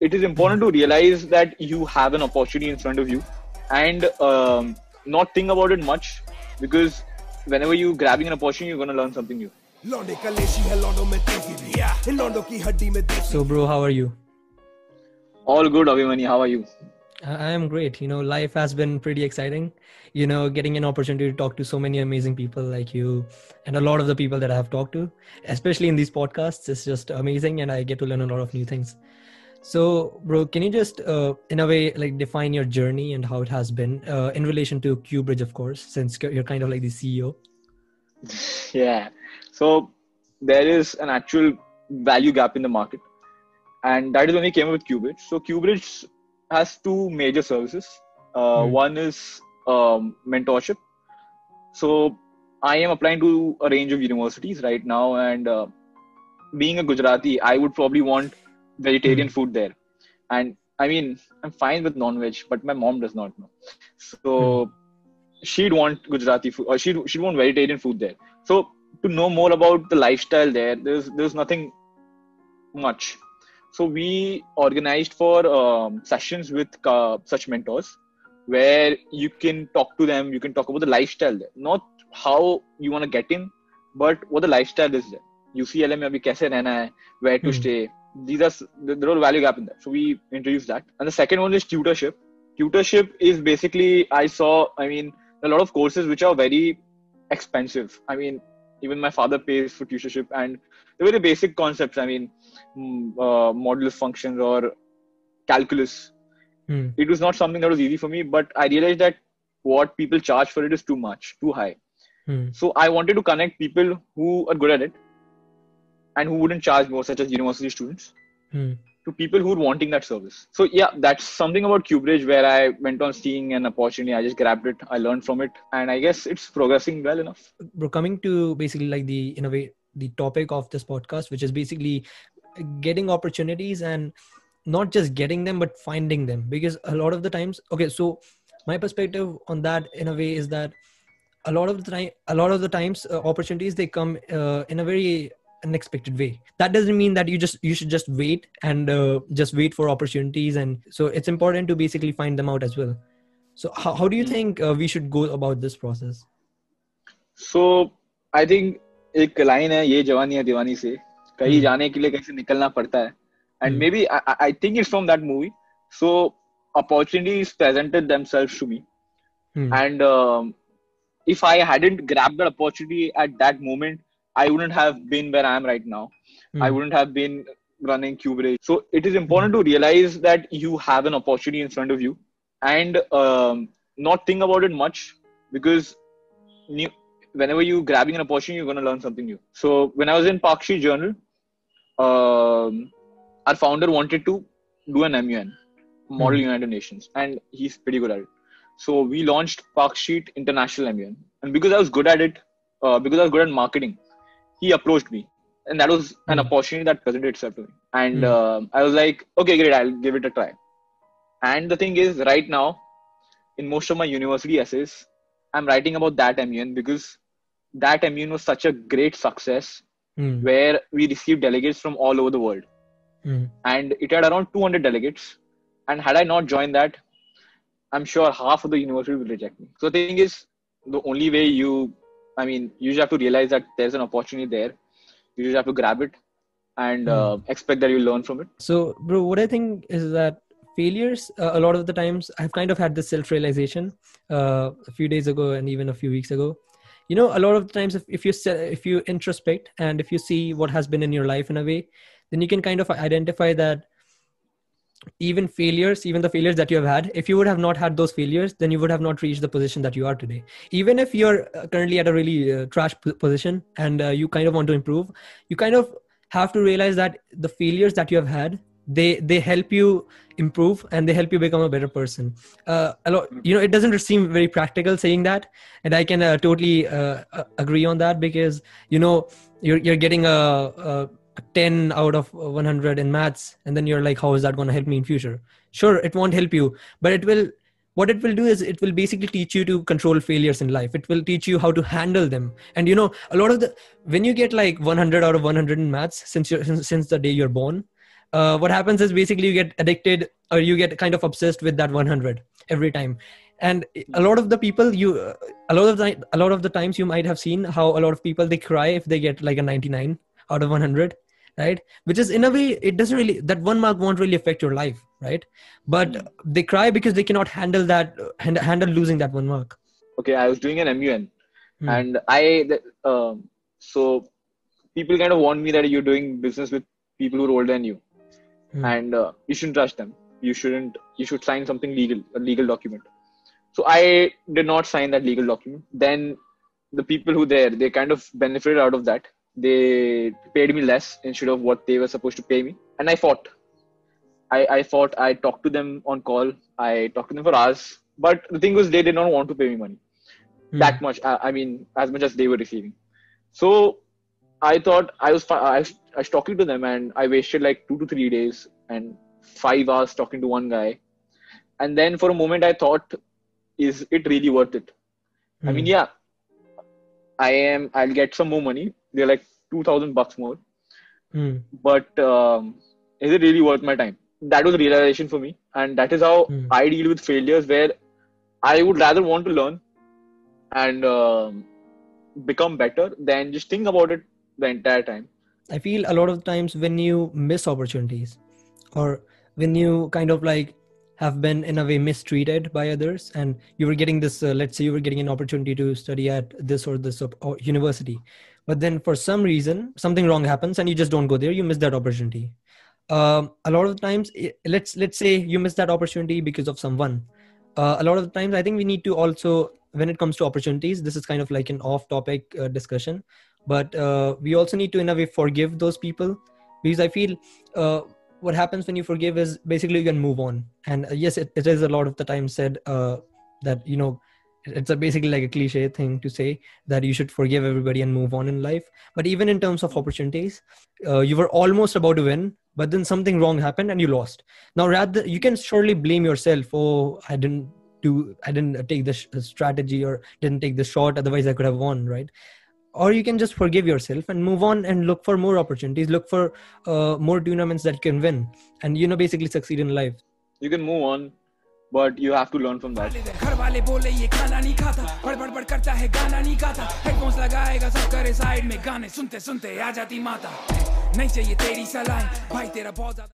it is important to realize that you have an opportunity in front of you and um, not think about it much because whenever you grabbing an opportunity, you're going to learn something new. So, bro, how are you? All good, Abhimanyu. How are you? I am great. You know, life has been pretty exciting. You know, getting an opportunity to talk to so many amazing people like you and a lot of the people that I have talked to, especially in these podcasts, is just amazing. And I get to learn a lot of new things. So, bro, can you just, uh, in a way, like define your journey and how it has been uh, in relation to QBridge, of course, since you're kind of like the CEO? Yeah. So, there is an actual value gap in the market. And that is when we came up with QBridge. So, QBridge has two major services. Uh, mm. One is um, mentorship. So, I am applying to a range of universities right now. And uh, being a Gujarati, I would probably want vegetarian mm. food there. And I mean, I'm fine with non-veg, but my mom does not know. So mm. she'd want Gujarati food, or she'd she'd want vegetarian food there. So to know more about the lifestyle there, there's there's nothing much. So we organized for um, sessions with uh, such mentors, where you can talk to them, you can talk about the lifestyle there, not how you want to get in, but what the lifestyle is there. UCLA में अभी कैसे रहना है, where to mm. these are there are value gap in that. So we introduced that. And the second one is tutorship. Tutorship is basically I saw I mean a lot of courses which are very expensive. I mean even my father pays for tutorship and the very basic concepts. I mean mm, uh, modulus functions or calculus. Hmm. It was not something that was easy for me, but I realized that what people charge for it is too much, too high. Hmm. So I wanted to connect people who are good at it and who wouldn't charge more, such as university students, hmm. to people who are wanting that service. So yeah, that's something about QBridge where I went on seeing an opportunity. I just grabbed it. I learned from it, and I guess it's progressing well enough. We're coming to basically like the in a way the topic of this podcast, which is basically getting opportunities and not just getting them but finding them because a lot of the times okay so my perspective on that in a way is that a lot of the time a lot of the times uh, opportunities they come uh, in a very unexpected way that doesn't mean that you just you should just wait and uh, just wait for opportunities and so it's important to basically find them out as well so how, how do you think uh, we should go about this process so i think एक line है ये जवानी है दीवानी से कहीं hmm. जाने के लिए कैसे निकलना पड़ता है and maybe I, I think it's from that movie so opportunities presented themselves to me hmm. and um, if i hadn't grabbed that opportunity at that moment I wouldn't have been where I am right now. Mm. I wouldn't have been running QBridge. So it is important to realize that you have an opportunity in front of you and um, not think about it much because new, whenever you're grabbing an opportunity, you're going to learn something new. So when I was in Parksheet Journal, um, our founder wanted to do an MUN, Model mm. United Nations, and he's pretty good at it. So we launched Parksheet International MUN, and because I was good at it, uh, because I was good at marketing, he approached me. And that was an hmm. opportunity that presented itself to me. And uh, i was like okay great i'll give it a try. And the thing is right now in most of my university essays i'm writing about that mun because that mun was such a great success mm. where we received delegates from all over the world. Mm. and it had around 200 delegates. And had i not joined that i'm sure half of the university would reject me. So the thing is the only way you I mean, you just have to realize that there's an opportunity there. You just have to grab it and uh, hmm. expect that you learn from it. So, bro, what I think is that failures, uh, a lot of the times, I've kind of had this self realization uh, a few days ago and even a few weeks ago. You know, a lot of the times, if, if you if you introspect and if you see what has been in your life in a way, then you can kind of identify that even failures even the failures that you have had if you would have not had those failures then you would have not reached the position that you are today. Even if you're uh, currently at a really uh, trash position and uh, you kind of want to improve you kind of have to realize that the failures that you have had they they help you improve and they help you become a better person. Uh, a lot you know it doesn't seem very practical saying that and i can uh, totally uh, agree on that because you know you're you're getting a, a 10 out of 100 in maths and then you're like how is that going to help me in future? Sure it won't help you but it will what it will do is it will basically teach you to control failures in life. It will teach you how to handle them. And you know a lot of the when you get like 100 out of 100 in maths since you since, since the day you're born uh, what happens is basically you get addicted or you get kind of obsessed with that 100 every time. And a lot of the people you a lot of the a lot of the times you might have seen how a lot of people they cry if they get like a 99 out of 100 right which is in a way it doesn't really that one mark won't really affect your life right but Mm. they cry because they cannot handle that hand- handle losing that one mark Okay, I was doing an MUN, Hmm. and I um, so people kind of warned me that you're doing business with people who are older than you, Hmm. and uh, you shouldn't trust them. You shouldn't. You should sign something legal, a legal document. So I did not sign that legal document. Then the people who there, they kind of benefited out of that. They paid me less instead of what they were supposed to pay me, and I fought. I, I fought. I talked to them on call. I talked to them for hours. But the thing was, they did not want to pay me money Hmm. that much. I, I mean, as much as they were receiving. So I thought I was I, I was talking to them, and I wasted like two to three days and five hours talking to one guy. And then for a moment, I thought, is it really worth it? I mean, Hmm. yeah, I am. I'll get some more money. They're like two thousand bucks more. Hmm. But um, is it really worth my time? That was a realization for me, and that is how Hmm. I deal with failures. Where I would rather want to learn and um, become better than just think about it the entire time. I feel a lot of times when you miss opportunities or when you kind of like have been in a way mistreated by others and you were getting this uh, let's say you were getting an opportunity to study at this or this op- or university but then for some reason something wrong happens and you just don't go there. You miss that opportunity. Um, a lot of times let's let's say you miss that opportunity because of someone. Uh, a lot of times i think we need to also when it comes to opportunities this is kind of like an off topic uh, discussion. But uh, we also need to in a way forgive those people. Because i feel uh, what happens when you forgive is basically you can move on. And uh, yes it, it is a lot of the time said uh, that you know it's a basically like a cliche thing to say that you should forgive everybody and move on in life. But even in terms of opportunities uh, you were almost about to win but then something wrong happened and you lost. Now rather you can surely blame yourself oh i didn't do i didn't take the strategy or didn't take the shot otherwise i could have won right? Or you can just forgive yourself and move on and look for more opportunities look for uh, more tournaments that can win and you know basically succeed in life. You can move on, but you have to learn from that. घर वाले बोले, ये खाना नहीं खाता। बड़ बड़ बड़ करता है, गाना नहीं गाता। हेडफोन्स लगाएगा सब करे साइड में। गाने सुनते सुनते आ जाती माता। नहीं चाहिए तेरी सलाह, भाई तेरा बहुत ज़्यादा